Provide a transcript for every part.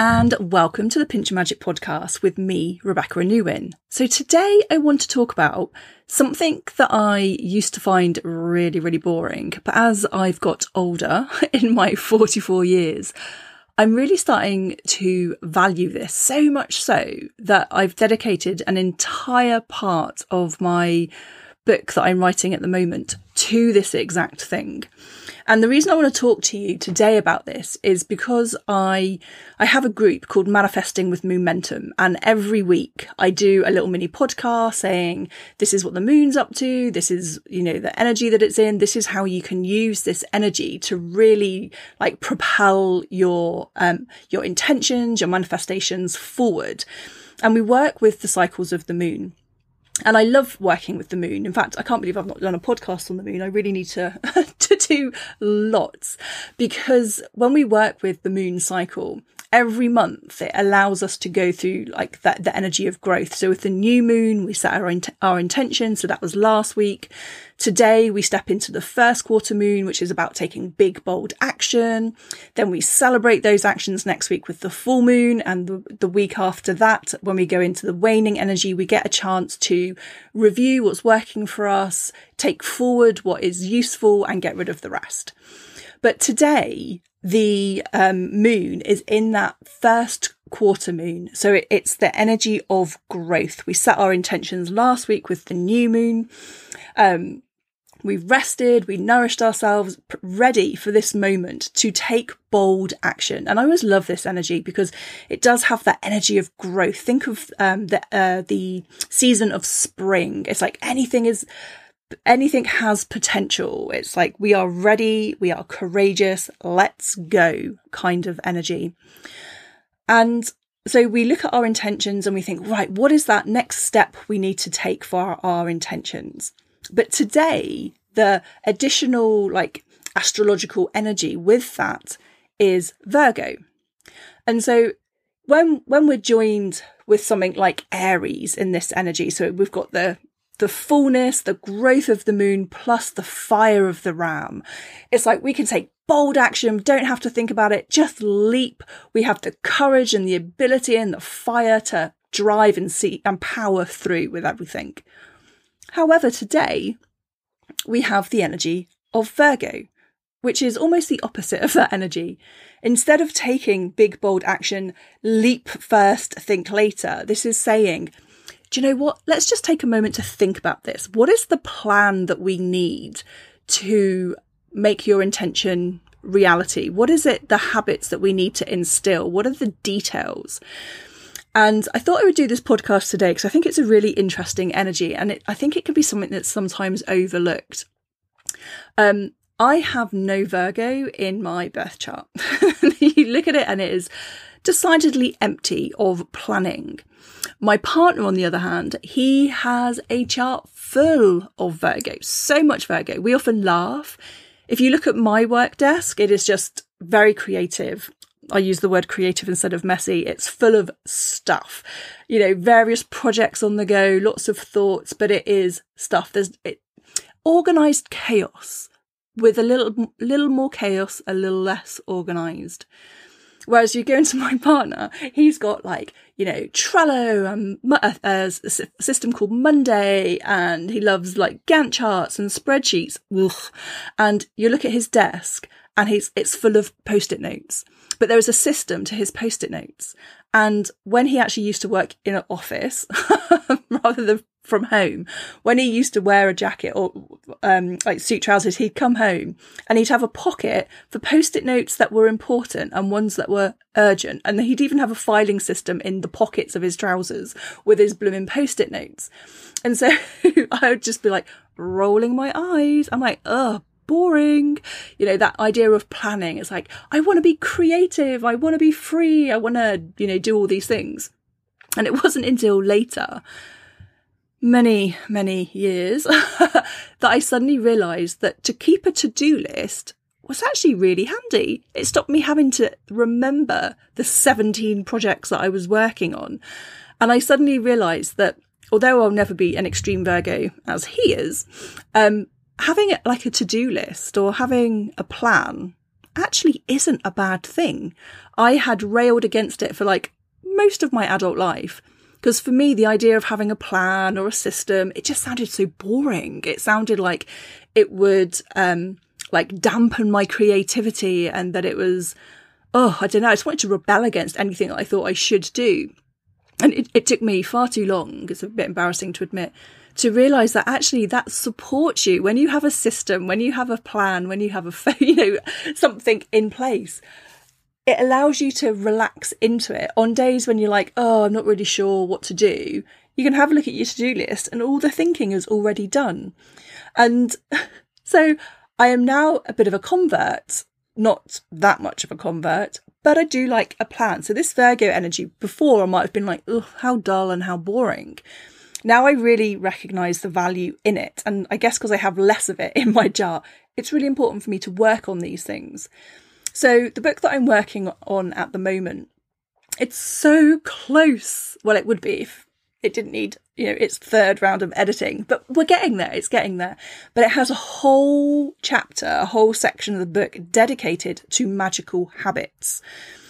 and welcome to the Pinch of Magic podcast with me, Rebecca Anuin. So today I want to talk about something that I used to find really, really boring, but as I've got older in my 44 years, I'm really starting to value this so much so that I've dedicated an entire part of my book that I'm writing at the moment to this exact thing. And the reason I want to talk to you today about this is because I I have a group called Manifesting with Momentum and every week I do a little mini podcast saying this is what the moon's up to, this is, you know, the energy that it's in, this is how you can use this energy to really like propel your um your intentions, your manifestations forward. And we work with the cycles of the moon and I love working with the moon. In fact, I can't believe I've not done a podcast on the moon. I really need to to do lots because when we work with the moon cycle, every month it allows us to go through like that the energy of growth. So with the new moon, we set our our intention. So that was last week. Today we step into the first quarter moon, which is about taking big, bold action. Then we celebrate those actions next week with the full moon. And the, the week after that, when we go into the waning energy, we get a chance to review what's working for us, take forward what is useful and get rid of the rest. But today, the um, moon is in that first quarter moon. So it, it's the energy of growth. We set our intentions last week with the new moon. Um, we rested, we nourished ourselves, ready for this moment to take bold action. And I always love this energy because it does have that energy of growth. Think of um, the uh, the season of spring. It's like anything is anything has potential. It's like we are ready, we are courageous, let's go kind of energy. And so we look at our intentions and we think, right, what is that next step we need to take for our, our intentions? But today, the additional like astrological energy with that is Virgo. And so when when we're joined with something like Aries in this energy, so we've got the the fullness, the growth of the moon, plus the fire of the ram. It's like we can take bold action, don't have to think about it, just leap. We have the courage and the ability and the fire to drive and see and power through with everything. However, today we have the energy of Virgo, which is almost the opposite of that energy. Instead of taking big, bold action, leap first, think later, this is saying, do you know what? Let's just take a moment to think about this. What is the plan that we need to make your intention reality? What is it, the habits that we need to instill? What are the details? And I thought I would do this podcast today because I think it's a really interesting energy and it, I think it can be something that's sometimes overlooked. Um, I have no Virgo in my birth chart. you look at it and it is decidedly empty of planning. My partner, on the other hand, he has a chart full of Virgo, so much Virgo. We often laugh. If you look at my work desk, it is just very creative. I use the word creative instead of messy. It's full of stuff, you know, various projects on the go, lots of thoughts, but it is stuff. There's it, organized chaos with a little, little more chaos, a little less organized. Whereas you go into my partner, he's got like, you know, Trello and a, a uh, uh, system called Monday and he loves like Gantt charts and spreadsheets. Ugh. And you look at his desk and he's, it's full of post-it notes, but there is a system to his post-it notes. And when he actually used to work in an office rather than from home, when he used to wear a jacket or um, like suit trousers, he'd come home and he'd have a pocket for post-it notes that were important and ones that were urgent. And he'd even have a filing system in the pockets of his trousers with his blooming post-it notes. And so I would just be like rolling my eyes. I'm like, oh, boring. You know, that idea of planning. It's like, I want to be creative. I want to be free. I want to, you know, do all these things. And it wasn't until later many, many years that I suddenly realized that to keep a to do list was actually really handy. It stopped me having to remember the 17 projects that I was working on. And I suddenly realized that although I'll never be an extreme Virgo as he is, um, having like a to do list or having a plan actually isn't a bad thing. I had railed against it for like most of my adult life. Because for me, the idea of having a plan or a system, it just sounded so boring. It sounded like it would, um, like dampen my creativity and that it was, oh, I don't know. I just wanted to rebel against anything that I thought I should do. And it, it took me far too long. It's a bit embarrassing to admit to realize that actually that supports you when you have a system, when you have a plan, when you have a, you know, something in place. It allows you to relax into it on days when you're like, oh, I'm not really sure what to do. You can have a look at your to do list and all the thinking is already done. And so I am now a bit of a convert, not that much of a convert, but I do like a plan. So this Virgo energy before I might have been like, oh, how dull and how boring now I really recognize the value in it. And I guess because I have less of it in my jar, it's really important for me to work on these things. So the book that I'm working on at the moment, it's so close. Well, it would be if it didn't need, you know, its third round of editing, but we're getting there. It's getting there. But it has a whole chapter, a whole section of the book dedicated to magical habits.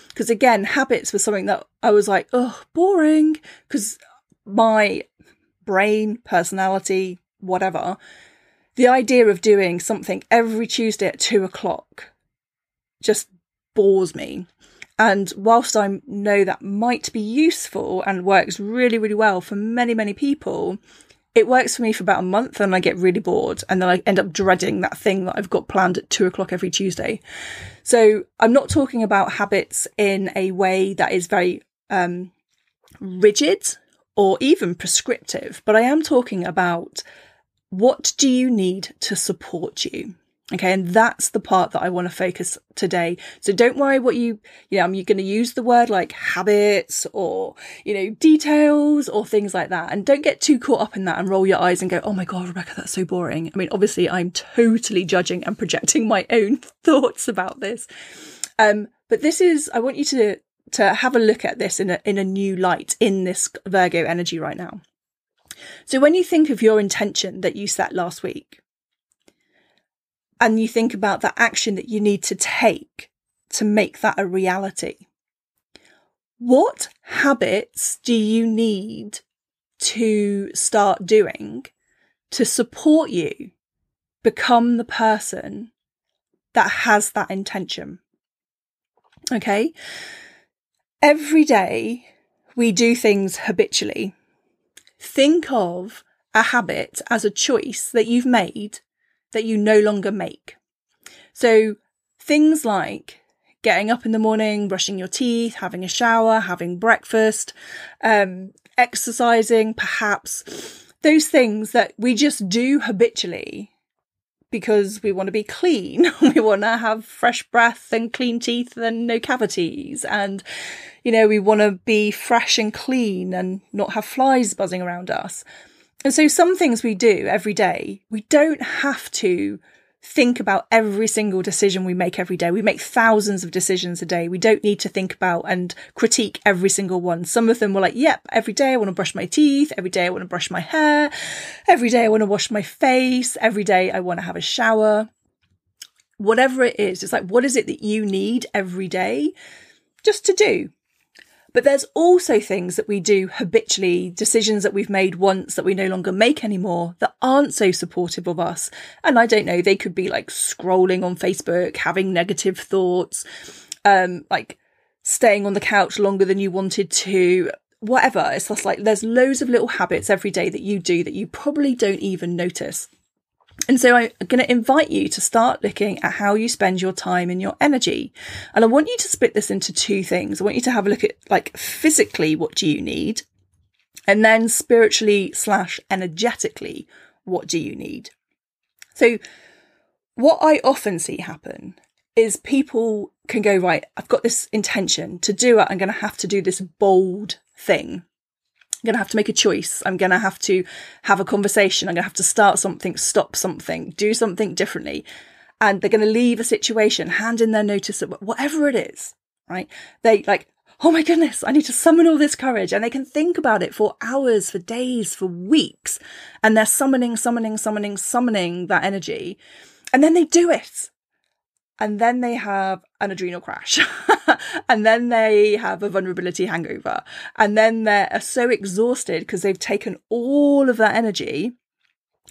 Because again, habits was something that I was like, oh, boring. Because my brain, personality, whatever, the idea of doing something every Tuesday at two o'clock just bores me. And whilst I know that might be useful and works really, really well for many, many people, it works for me for about a month and I get really bored. And then I end up dreading that thing that I've got planned at two o'clock every Tuesday. So I'm not talking about habits in a way that is very um, rigid or even prescriptive, but I am talking about what do you need to support you? Okay. And that's the part that I want to focus today. So don't worry what you, you know, I'm going to use the word like habits or, you know, details or things like that. And don't get too caught up in that and roll your eyes and go, Oh my God, Rebecca, that's so boring. I mean, obviously I'm totally judging and projecting my own thoughts about this. Um, but this is, I want you to to have a look at this in a, in a new light in this Virgo energy right now. So when you think of your intention that you set last week, and you think about the action that you need to take to make that a reality, what habits do you need to start doing to support you become the person that has that intention? Okay. Every day we do things habitually. Think of a habit as a choice that you've made that you no longer make. So things like getting up in the morning, brushing your teeth, having a shower, having breakfast, um, exercising, perhaps those things that we just do habitually because we want to be clean. we want to have fresh breath and clean teeth and no cavities. And, you know, we want to be fresh and clean and not have flies buzzing around us. And so some things we do every day, we don't have to think about every single decision we make every day. We make thousands of decisions a day. We don't need to think about and critique every single one. Some of them were like, yep, every day I want to brush my teeth. Every day I want to brush my hair. Every day I want to wash my face. Every day I want to have a shower. Whatever it is, it's like, what is it that you need every day just to do? But there's also things that we do habitually, decisions that we've made once that we no longer make anymore that aren't so supportive of us. And I don't know, they could be like scrolling on Facebook, having negative thoughts, um, like staying on the couch longer than you wanted to, whatever. It's just like there's loads of little habits every day that you do that you probably don't even notice. And so I'm going to invite you to start looking at how you spend your time and your energy. And I want you to split this into two things. I want you to have a look at like physically, what do you need? And then spiritually slash energetically, what do you need? So what I often see happen is people can go, right, I've got this intention to do it. I'm going to have to do this bold thing. I'm going to have to make a choice. I'm going to have to have a conversation. I'm going to have to start something, stop something, do something differently. And they're going to leave a situation, hand in their notice, whatever it is, right? They like, oh my goodness, I need to summon all this courage. And they can think about it for hours, for days, for weeks. And they're summoning, summoning, summoning, summoning that energy. And then they do it. And then they have an adrenal crash and then they have a vulnerability hangover and then they're so exhausted because they've taken all of that energy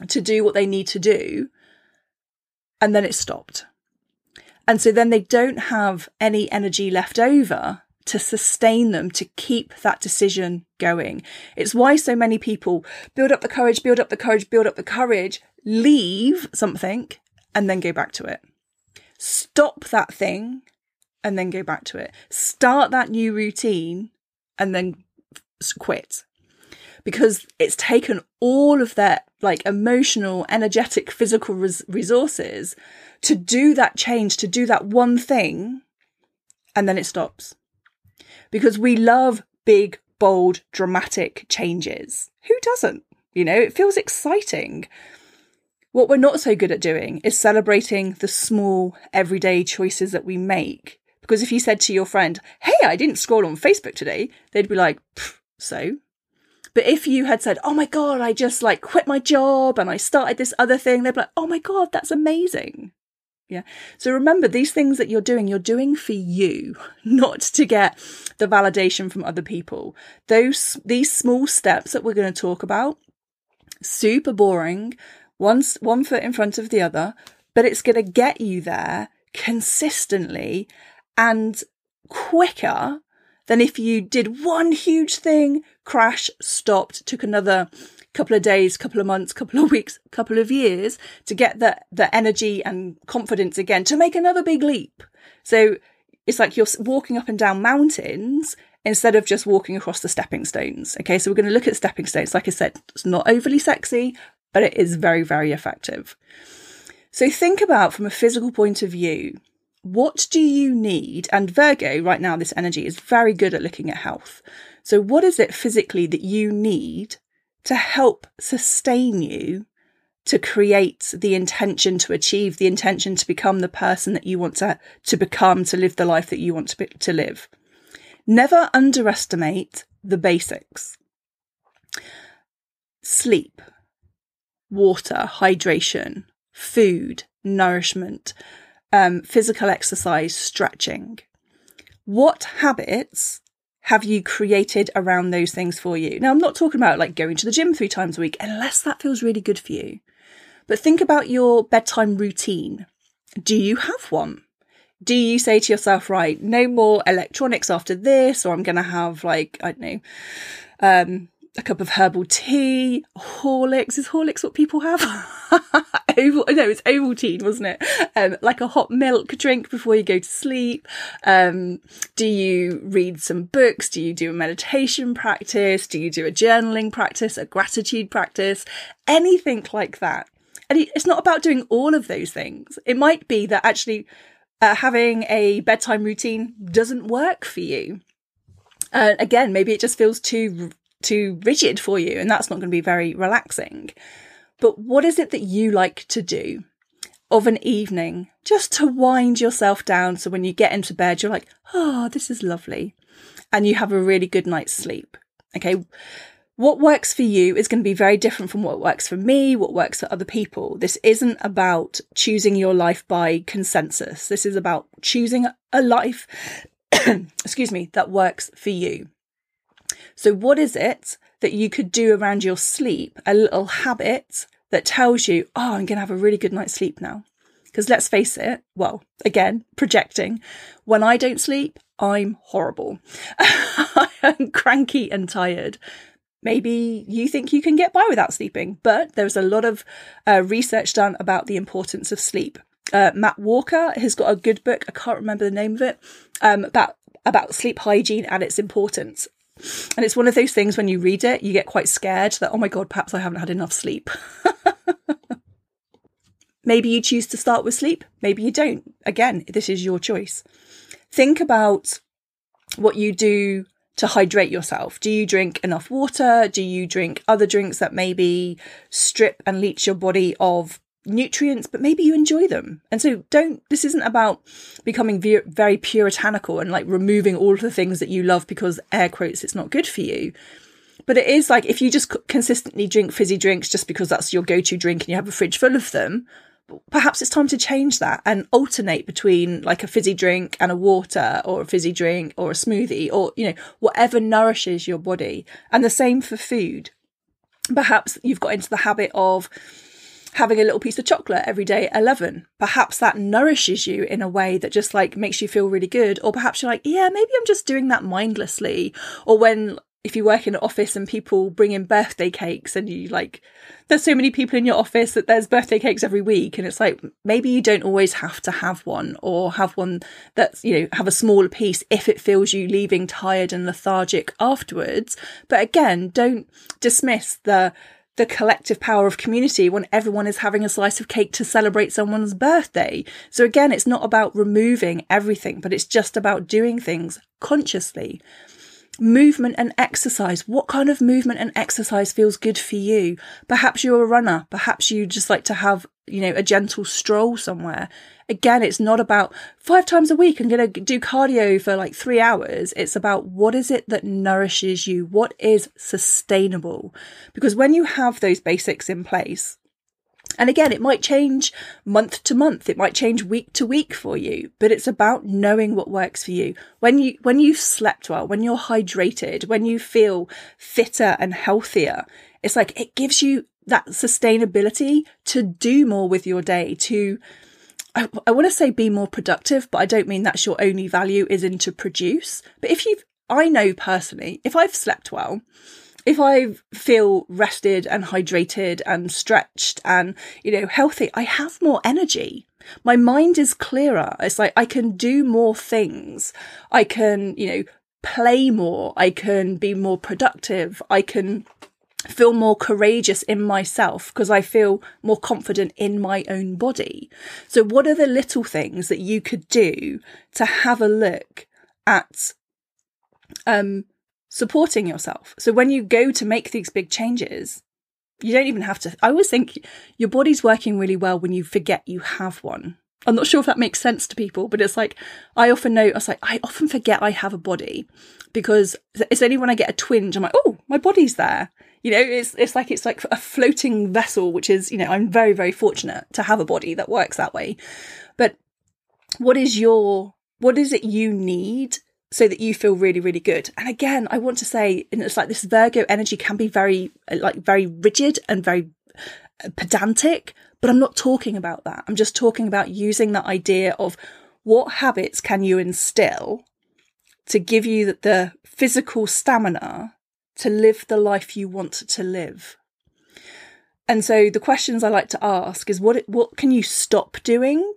to do what they need to do and then it stopped and so then they don't have any energy left over to sustain them to keep that decision going. It's why so many people build up the courage, build up the courage, build up the courage, leave something and then go back to it. Stop that thing and then go back to it. Start that new routine and then quit. Because it's taken all of their like emotional, energetic, physical res- resources to do that change, to do that one thing, and then it stops. Because we love big, bold, dramatic changes. Who doesn't? You know, it feels exciting. What we're not so good at doing is celebrating the small, everyday choices that we make. Because if you said to your friend, Hey, I didn't scroll on Facebook today, they'd be like, So? But if you had said, Oh my God, I just like quit my job and I started this other thing, they'd be like, Oh my God, that's amazing. Yeah. So remember, these things that you're doing, you're doing for you, not to get the validation from other people. Those, these small steps that we're going to talk about, super boring, one, one foot in front of the other, but it's going to get you there consistently and quicker than if you did one huge thing, crash, stopped, took another couple of days, couple of months, couple of weeks, couple of years to get the, the energy and confidence again to make another big leap. So it's like you're walking up and down mountains instead of just walking across the stepping stones. Okay. So we're going to look at stepping stones. Like I said, it's not overly sexy, but it is very, very effective. So think about from a physical point of view, what do you need? And Virgo, right now, this energy is very good at looking at health. So what is it physically that you need to help sustain you to create the intention to achieve the intention to become the person that you want to, to become, to live the life that you want to, be, to live. Never underestimate the basics. Sleep, water, hydration, food, nourishment, um, physical exercise, stretching. What habits have you created around those things for you? Now, I'm not talking about like going to the gym three times a week, unless that feels really good for you. But think about your bedtime routine. Do you have one? Do you say to yourself, right, no more electronics after this, or I'm going to have like, I don't know, um, a cup of herbal tea, Horlicks. Is Horlicks what people have? Oval, no, it's Ovaltine, wasn't it? Um, like a hot milk drink before you go to sleep. Um, do you read some books? Do you do a meditation practice? Do you do a journaling practice, a gratitude practice? Anything like that. And it's not about doing all of those things. It might be that actually uh, having a bedtime routine doesn't work for you. Uh, again, maybe it just feels too too rigid for you and that's not going to be very relaxing. But what is it that you like to do of an evening just to wind yourself down so when you get into bed you're like, "Oh, this is lovely." And you have a really good night's sleep. Okay? What works for you is going to be very different from what works for me, what works for other people. This isn't about choosing your life by consensus. This is about choosing a life, excuse me, that works for you. So, what is it that you could do around your sleep? A little habit that tells you, oh, I'm going to have a really good night's sleep now. Because let's face it, well, again, projecting, when I don't sleep, I'm horrible. I'm cranky and tired. Maybe you think you can get by without sleeping, but there's a lot of uh, research done about the importance of sleep. Uh, Matt Walker has got a good book. I can't remember the name of it um, about about sleep hygiene and its importance. And it's one of those things when you read it, you get quite scared that, oh my God, perhaps I haven't had enough sleep. maybe you choose to start with sleep, maybe you don't. Again, this is your choice. Think about what you do to hydrate yourself. Do you drink enough water? Do you drink other drinks that maybe strip and leach your body of nutrients, but maybe you enjoy them. And so don't, this isn't about becoming very puritanical and like removing all of the things that you love because air quotes, it's not good for you. But it is like if you just consistently drink fizzy drinks just because that's your go to drink and you have a fridge full of them, perhaps it's time to change that and alternate between like a fizzy drink and a water or a fizzy drink or a smoothie or, you know, whatever nourishes your body. And the same for food. Perhaps you've got into the habit of having a little piece of chocolate every day at 11. Perhaps that nourishes you in a way that just like makes you feel really good. Or perhaps you're like, yeah, maybe I'm just doing that mindlessly. Or when if you work in an office and people bring in birthday cakes and you like there's so many people in your office that there's birthday cakes every week and it's like maybe you don't always have to have one or have one that's you know have a smaller piece if it feels you leaving tired and lethargic afterwards but again don't dismiss the the collective power of community when everyone is having a slice of cake to celebrate someone's birthday. So again, it's not about removing everything, but it's just about doing things consciously movement and exercise. What kind of movement and exercise feels good for you? Perhaps you're a runner. Perhaps you just like to have, you know, a gentle stroll somewhere. Again, it's not about five times a week. I'm going to do cardio for like three hours. It's about what is it that nourishes you? What is sustainable? Because when you have those basics in place, and again, it might change month to month. It might change week to week for you, but it's about knowing what works for you. When you, when you've slept well, when you're hydrated, when you feel fitter and healthier, it's like it gives you that sustainability to do more with your day, to, I, want to say be more productive, but I don't mean that's your only value is in to produce. But if you've, I know personally, if I've slept well, if I feel rested and hydrated and stretched and, you know, healthy, I have more energy. My mind is clearer. It's like I can do more things. I can, you know, play more. I can be more productive. I can feel more courageous in myself because I feel more confident in my own body. So what are the little things that you could do to have a look at um supporting yourself. So when you go to make these big changes, you don't even have to. I always think your body's working really well when you forget you have one. I'm not sure if that makes sense to people, but it's like I often know. I like, I often forget I have a body because it's only when I get a twinge, I'm like, oh, my body's there. You know, it's it's like it's like a floating vessel, which is you know I'm very very fortunate to have a body that works that way. But what is your what is it you need so that you feel really really good and again i want to say and it's like this virgo energy can be very like very rigid and very uh, pedantic but i'm not talking about that i'm just talking about using that idea of what habits can you instill to give you the physical stamina to live the life you want to live and so the questions i like to ask is what what can you stop doing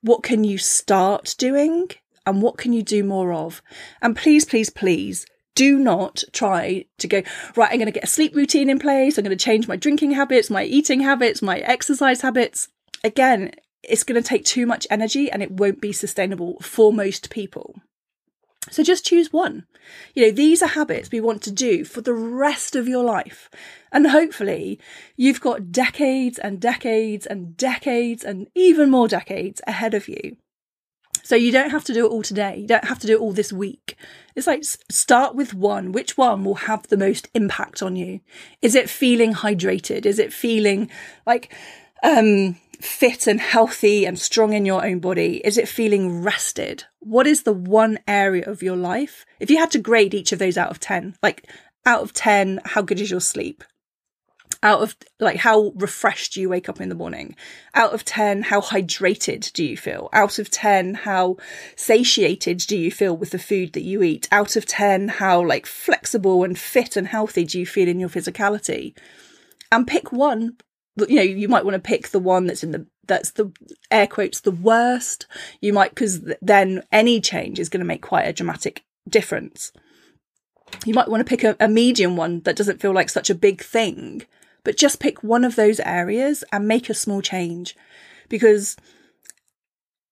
what can you start doing and what can you do more of? And please, please, please do not try to go, right, I'm going to get a sleep routine in place. I'm going to change my drinking habits, my eating habits, my exercise habits. Again, it's going to take too much energy and it won't be sustainable for most people. So just choose one. You know, these are habits we want to do for the rest of your life. And hopefully you've got decades and decades and decades and even more decades ahead of you. So you don't have to do it all today. You don't have to do it all this week. It's like start with one. Which one will have the most impact on you? Is it feeling hydrated? Is it feeling like um, fit and healthy and strong in your own body? Is it feeling rested? What is the one area of your life? If you had to grade each of those out of 10, like out of 10, how good is your sleep? out of like how refreshed do you wake up in the morning out of 10 how hydrated do you feel out of 10 how satiated do you feel with the food that you eat out of 10 how like flexible and fit and healthy do you feel in your physicality and pick one you know you might want to pick the one that's in the that's the air quotes the worst you might because then any change is going to make quite a dramatic difference you might want to pick a, a medium one that doesn't feel like such a big thing but just pick one of those areas and make a small change because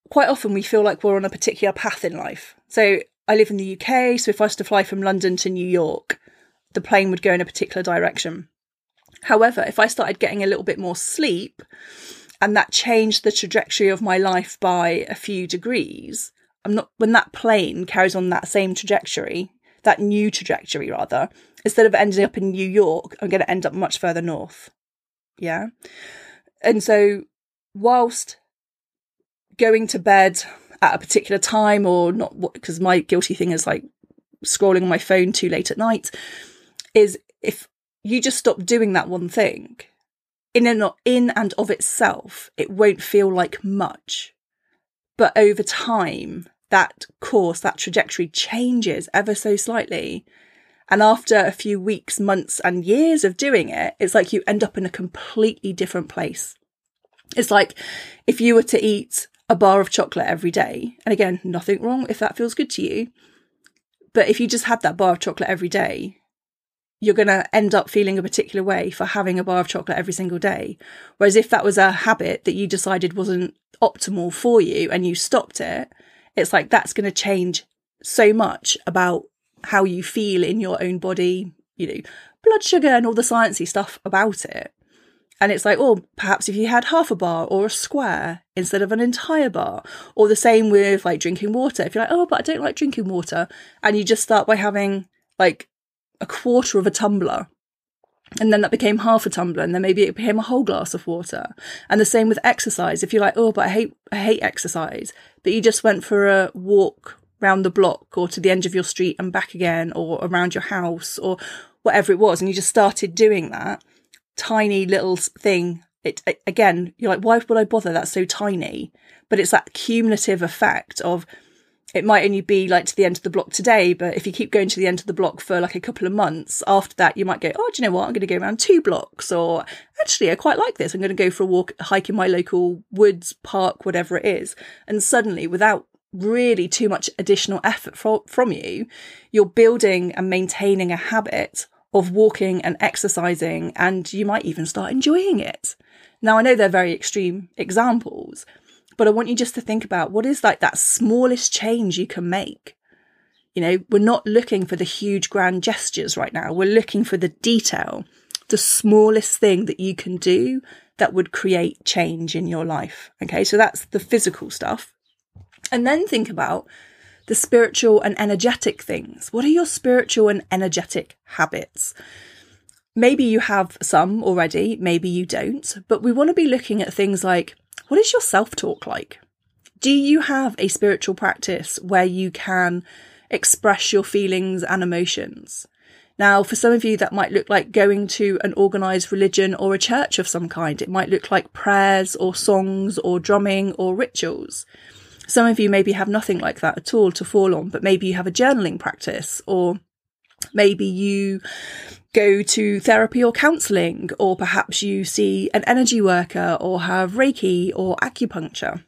quite often we feel like we're on a particular path in life. So I live in the UK, so if I was to fly from London to New York, the plane would go in a particular direction. However, if I started getting a little bit more sleep and that changed the trajectory of my life by a few degrees, I'm not when that plane carries on that same trajectory, that new trajectory rather, instead of ending up in New York, I'm going to end up much further north. Yeah. And so whilst going to bed at a particular time or not because my guilty thing is like scrolling on my phone too late at night is if you just stop doing that one thing in and in and of itself it won't feel like much but over time that course that trajectory changes ever so slightly and after a few weeks months and years of doing it it's like you end up in a completely different place it's like if you were to eat a bar of chocolate every day. And again, nothing wrong if that feels good to you. But if you just had that bar of chocolate every day, you're going to end up feeling a particular way for having a bar of chocolate every single day. Whereas if that was a habit that you decided wasn't optimal for you and you stopped it, it's like that's going to change so much about how you feel in your own body, you know, blood sugar and all the sciencey stuff about it. And it's like, oh, perhaps if you had half a bar or a square instead of an entire bar, or the same with like drinking water. If you're like, oh, but I don't like drinking water, and you just start by having like a quarter of a tumbler, and then that became half a tumbler, and then maybe it became a whole glass of water. And the same with exercise. If you're like, oh, but I hate, I hate exercise, but you just went for a walk round the block or to the end of your street and back again, or around your house, or whatever it was, and you just started doing that tiny little thing. It again, you're like, why would I bother? That's so tiny. But it's that cumulative effect of it might only be like to the end of the block today, but if you keep going to the end of the block for like a couple of months, after that, you might go, oh, do you know what? I'm going to go around two blocks, or actually, I quite like this. I'm going to go for a walk, hike in my local woods, park, whatever it is. And suddenly, without really too much additional effort for, from you, you're building and maintaining a habit of walking and exercising, and you might even start enjoying it. Now, I know they're very extreme examples, but I want you just to think about what is like that smallest change you can make. You know, we're not looking for the huge grand gestures right now. We're looking for the detail, the smallest thing that you can do that would create change in your life. Okay, so that's the physical stuff. And then think about the spiritual and energetic things. What are your spiritual and energetic habits? Maybe you have some already, maybe you don't, but we want to be looking at things like what is your self talk like? Do you have a spiritual practice where you can express your feelings and emotions? Now, for some of you, that might look like going to an organized religion or a church of some kind. It might look like prayers or songs or drumming or rituals. Some of you maybe have nothing like that at all to fall on, but maybe you have a journaling practice or maybe you go to therapy or counseling, or perhaps you see an energy worker or have Reiki or acupuncture.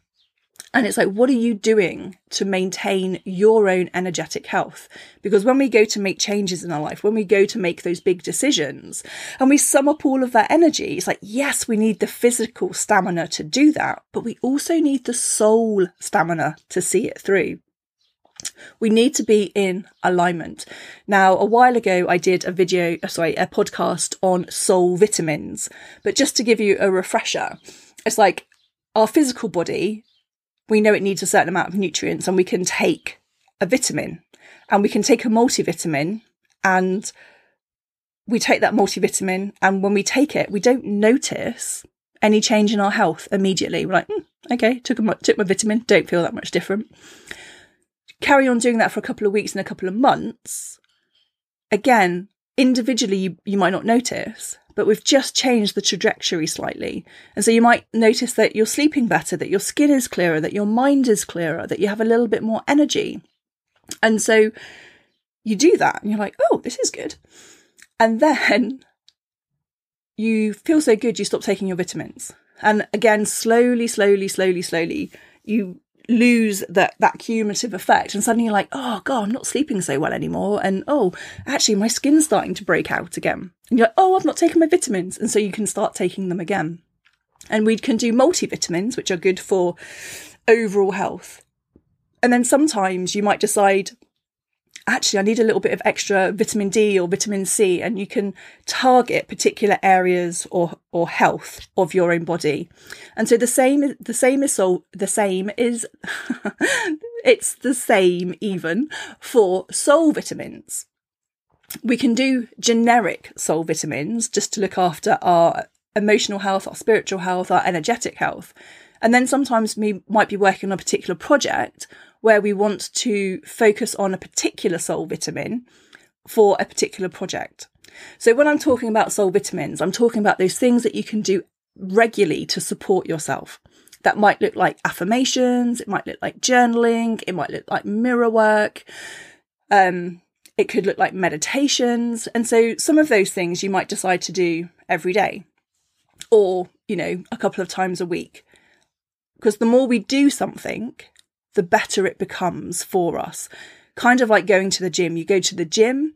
And it's like, what are you doing to maintain your own energetic health? Because when we go to make changes in our life, when we go to make those big decisions and we sum up all of that energy, it's like, yes, we need the physical stamina to do that, but we also need the soul stamina to see it through. We need to be in alignment. Now, a while ago, I did a video, uh, sorry, a podcast on soul vitamins, but just to give you a refresher, it's like our physical body we know it needs a certain amount of nutrients and we can take a vitamin and we can take a multivitamin and we take that multivitamin and when we take it we don't notice any change in our health immediately. We're like mm, okay took a, took my vitamin don't feel that much different carry on doing that for a couple of weeks and a couple of months again individually you, you might not notice but we've just changed the trajectory slightly. And so you might notice that you're sleeping better, that your skin is clearer, that your mind is clearer, that you have a little bit more energy. And so you do that and you're like, oh, this is good. And then you feel so good, you stop taking your vitamins. And again, slowly, slowly, slowly, slowly, you lose that that cumulative effect. And suddenly you're like oh god i'm not sleeping so well anymore. And oh actually my skin's starting to break out again. And you're like oh i've not taken my vitamins. And so you can start taking them again. And we can do multivitamins which are good for overall health. And then sometimes you might decide actually I need a little bit of extra vitamin D or vitamin C and you can target particular areas or or health of your own body. And so the same the same is so the same is it's the same even for soul vitamins. We can do generic soul vitamins just to look after our emotional health, our spiritual health, our energetic health. And then sometimes we might be working on a particular project where we want to focus on a particular soul vitamin for a particular project. So when I'm talking about soul vitamins, I'm talking about those things that you can do regularly to support yourself. That might look like affirmations, it might look like journaling, it might look like mirror work. Um, it could look like meditations. And so some of those things you might decide to do every day or, you know, a couple of times a week. Because the more we do something, the better it becomes for us. Kind of like going to the gym. You go to the gym.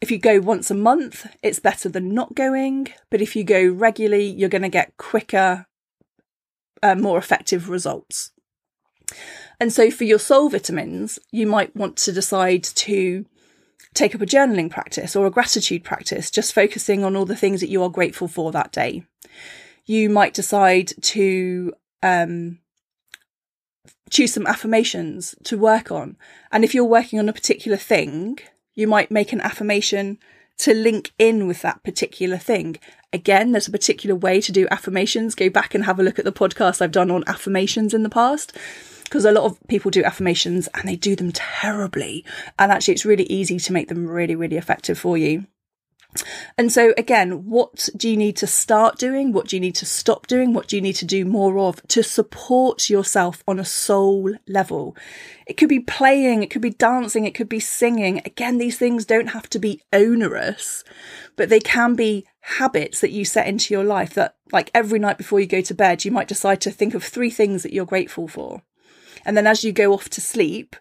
If you go once a month, it's better than not going. But if you go regularly, you're going to get quicker, uh, more effective results. And so for your soul vitamins, you might want to decide to take up a journaling practice or a gratitude practice, just focusing on all the things that you are grateful for that day. You might decide to um, choose some affirmations to work on. And if you're working on a particular thing, you might make an affirmation to link in with that particular thing. Again, there's a particular way to do affirmations. Go back and have a look at the podcast I've done on affirmations in the past because a lot of people do affirmations and they do them terribly. And actually, it's really easy to make them really, really effective for you. And so, again, what do you need to start doing? What do you need to stop doing? What do you need to do more of to support yourself on a soul level? It could be playing, it could be dancing, it could be singing. Again, these things don't have to be onerous, but they can be habits that you set into your life that, like every night before you go to bed, you might decide to think of three things that you're grateful for. And then as you go off to sleep,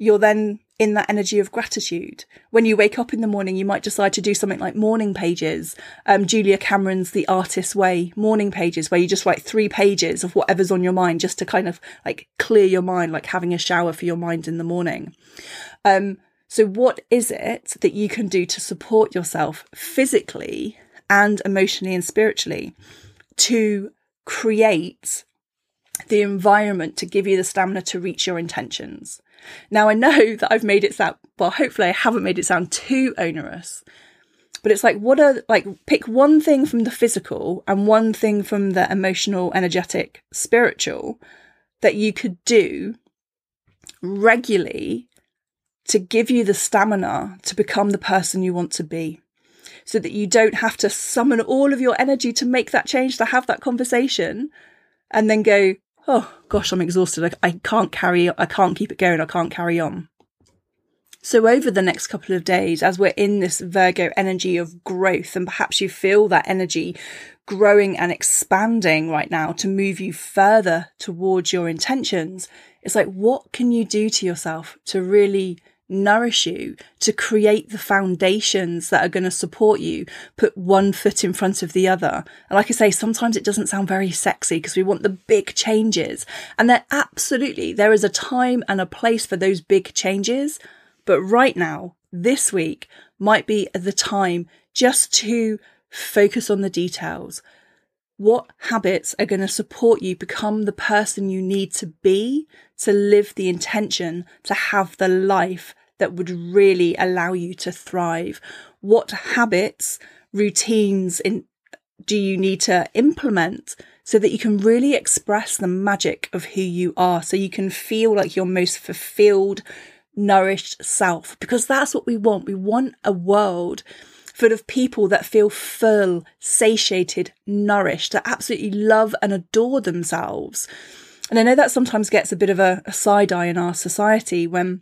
you're then in that energy of gratitude. When you wake up in the morning, you might decide to do something like morning pages. Um, Julia Cameron's The Artist's Way morning pages, where you just write three pages of whatever's on your mind just to kind of like clear your mind, like having a shower for your mind in the morning. Um, so what is it that you can do to support yourself physically and emotionally and spiritually to create the environment to give you the stamina to reach your intentions. Now, I know that I've made it sound, well, hopefully I haven't made it sound too onerous, but it's like, what are, like, pick one thing from the physical and one thing from the emotional, energetic, spiritual that you could do regularly to give you the stamina to become the person you want to be so that you don't have to summon all of your energy to make that change, to have that conversation, and then go, oh gosh, I'm exhausted. I, I can't carry, I can't keep it going. I can't carry on. So over the next couple of days, as we're in this Virgo energy of growth, and perhaps you feel that energy growing and expanding right now to move you further towards your intentions, it's like, what can you do to yourself to really nourish you, to create the foundations that are going to support you, put one foot in front of the other. And like I say, sometimes it doesn't sound very sexy because we want the big changes. And there absolutely, there is a time and a place for those big changes. But right now, this week might be the time just to focus on the details. What habits are going to support you become the person you need to be to live the intention to have the life that would really allow you to thrive? What habits, routines in, do you need to implement so that you can really express the magic of who you are? So you can feel like your most fulfilled, nourished self, because that's what we want. We want a world full of people that feel full, satiated, nourished, that absolutely love and adore themselves. And I know that sometimes gets a bit of a, a side eye in our society when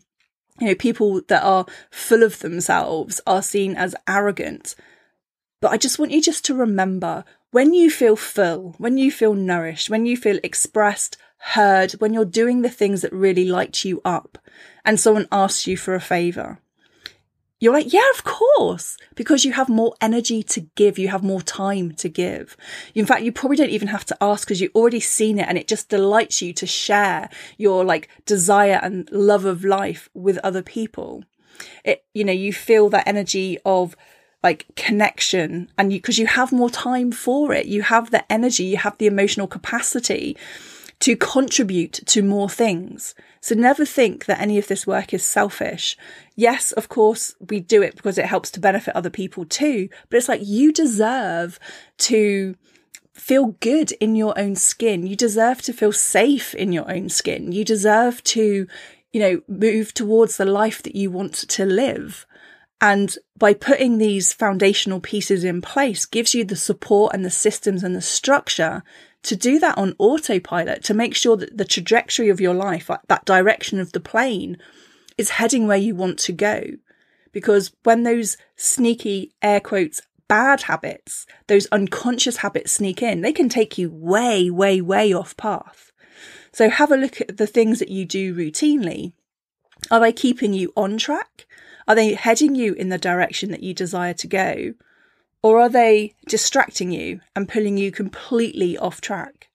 you know, people that are full of themselves are seen as arrogant. But I just want you just to remember when you feel full, when you feel nourished, when you feel expressed, heard, when you're doing the things that really light you up and someone asks you for a favor, you're like, yeah, of course, because you have more energy to give. You have more time to give. In fact, you probably don't even have to ask because you've already seen it and it just delights you to share your like desire and love of life with other people. It, you know, you feel that energy of like connection and you, cause you have more time for it. You have the energy, you have the emotional capacity to contribute to more things. So never think that any of this work is selfish. Yes, of course, we do it because it helps to benefit other people too, but it's like you deserve to feel good in your own skin. You deserve to feel safe in your own skin. You deserve to, you know, move towards the life that you want to live. And by putting these foundational pieces in place gives you the support and the systems and the structure to do that on autopilot, to make sure that the trajectory of your life, that direction of the plane, is heading where you want to go. Because when those sneaky air quotes bad habits, those unconscious habits sneak in, they can take you way, way, way off path. So have a look at the things that you do routinely. Are they keeping you on track? Are they heading you in the direction that you desire to go? Or are they distracting you and pulling you completely off track?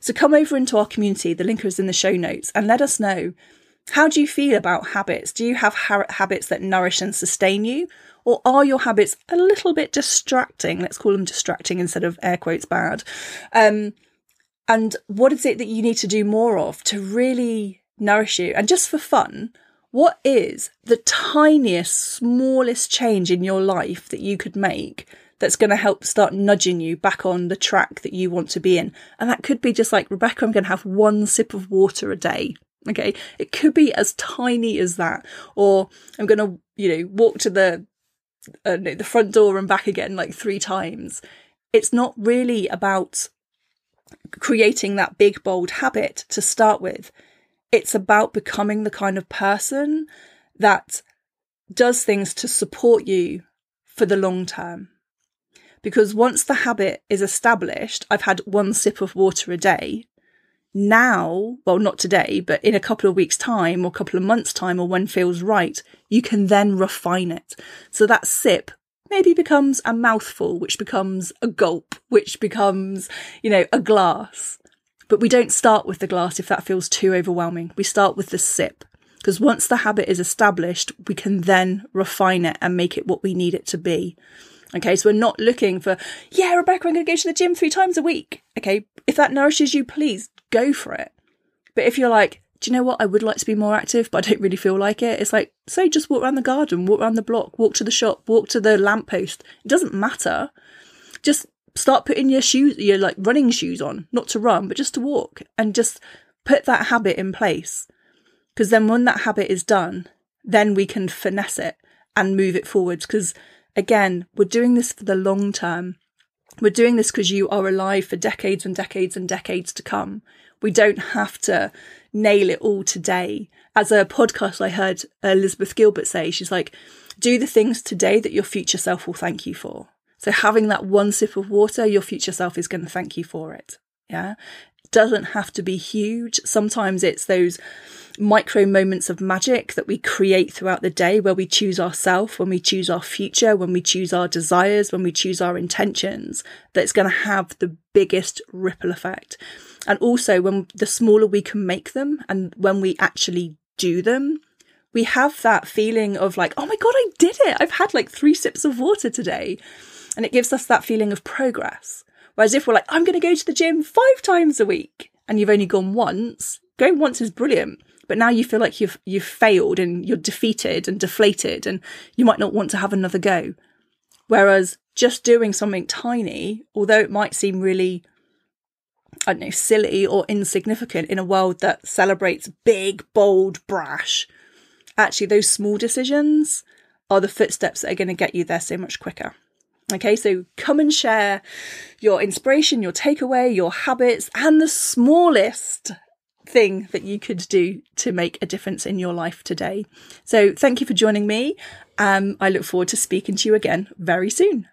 So come over into our community, the link is in the show notes, and let us know how do you feel about habits? Do you have ha- habits that nourish and sustain you? Or are your habits a little bit distracting? Let's call them distracting instead of air quotes bad. Um, and what is it that you need to do more of to really nourish you? And just for fun, what is the tiniest, smallest change in your life that you could make that's going to help start nudging you back on the track that you want to be in? And that could be just like, Rebecca, I'm going to have one sip of water a day. Okay. It could be as tiny as that. Or I'm going to, you know, walk to the, uh, the front door and back again like three times. It's not really about creating that big, bold habit to start with. It's about becoming the kind of person that does things to support you for the long term. Because once the habit is established, I've had one sip of water a day. Now, well, not today, but in a couple of weeks' time or a couple of months' time or when feels right, you can then refine it. So that sip maybe becomes a mouthful, which becomes a gulp, which becomes, you know, a glass. But we don't start with the glass if that feels too overwhelming. We start with the sip. Because once the habit is established, we can then refine it and make it what we need it to be. Okay, so we're not looking for, yeah, Rebecca, I'm going to go to the gym three times a week. Okay, if that nourishes you, please go for it. But if you're like, do you know what? I would like to be more active, but I don't really feel like it. It's like, say, just walk around the garden, walk around the block, walk to the shop, walk to the lamppost. It doesn't matter. Just start putting your shoes, your like running shoes on, not to run, but just to walk and just put that habit in place. Because then when that habit is done, then we can finesse it and move it forwards. Because again, we're doing this for the long term. We're doing this because you are alive for decades and decades and decades to come. We don't have to nail it all today. As a podcast I heard Elizabeth Gilbert say, she's like, do the things today that your future self will thank you for. So having that one sip of water, your future self is going to thank you for it. Yeah. It doesn't have to be huge. Sometimes it's those micro moments of magic that we create throughout the day where we choose ourself, when we choose our future, when we choose our desires, when we choose our intentions, that's going to have the biggest ripple effect. And also when the smaller we can make them and when we actually do them, we have that feeling of like, oh my God, I did it. I've had like three sips of water today. And it gives us that feeling of progress. Whereas if we're like, I'm going to go to the gym five times a week and you've only gone once, going once is brilliant. But now you feel like you've, you've failed and you're defeated and deflated and you might not want to have another go. Whereas just doing something tiny, although it might seem really, I don't know, silly or insignificant in a world that celebrates big, bold, brash, actually those small decisions are the footsteps that are going to get you there so much quicker. Okay, so come and share your inspiration, your takeaway, your habits, and the smallest thing that you could do to make a difference in your life today. So thank you for joining me. Um, I look forward to speaking to you again very soon.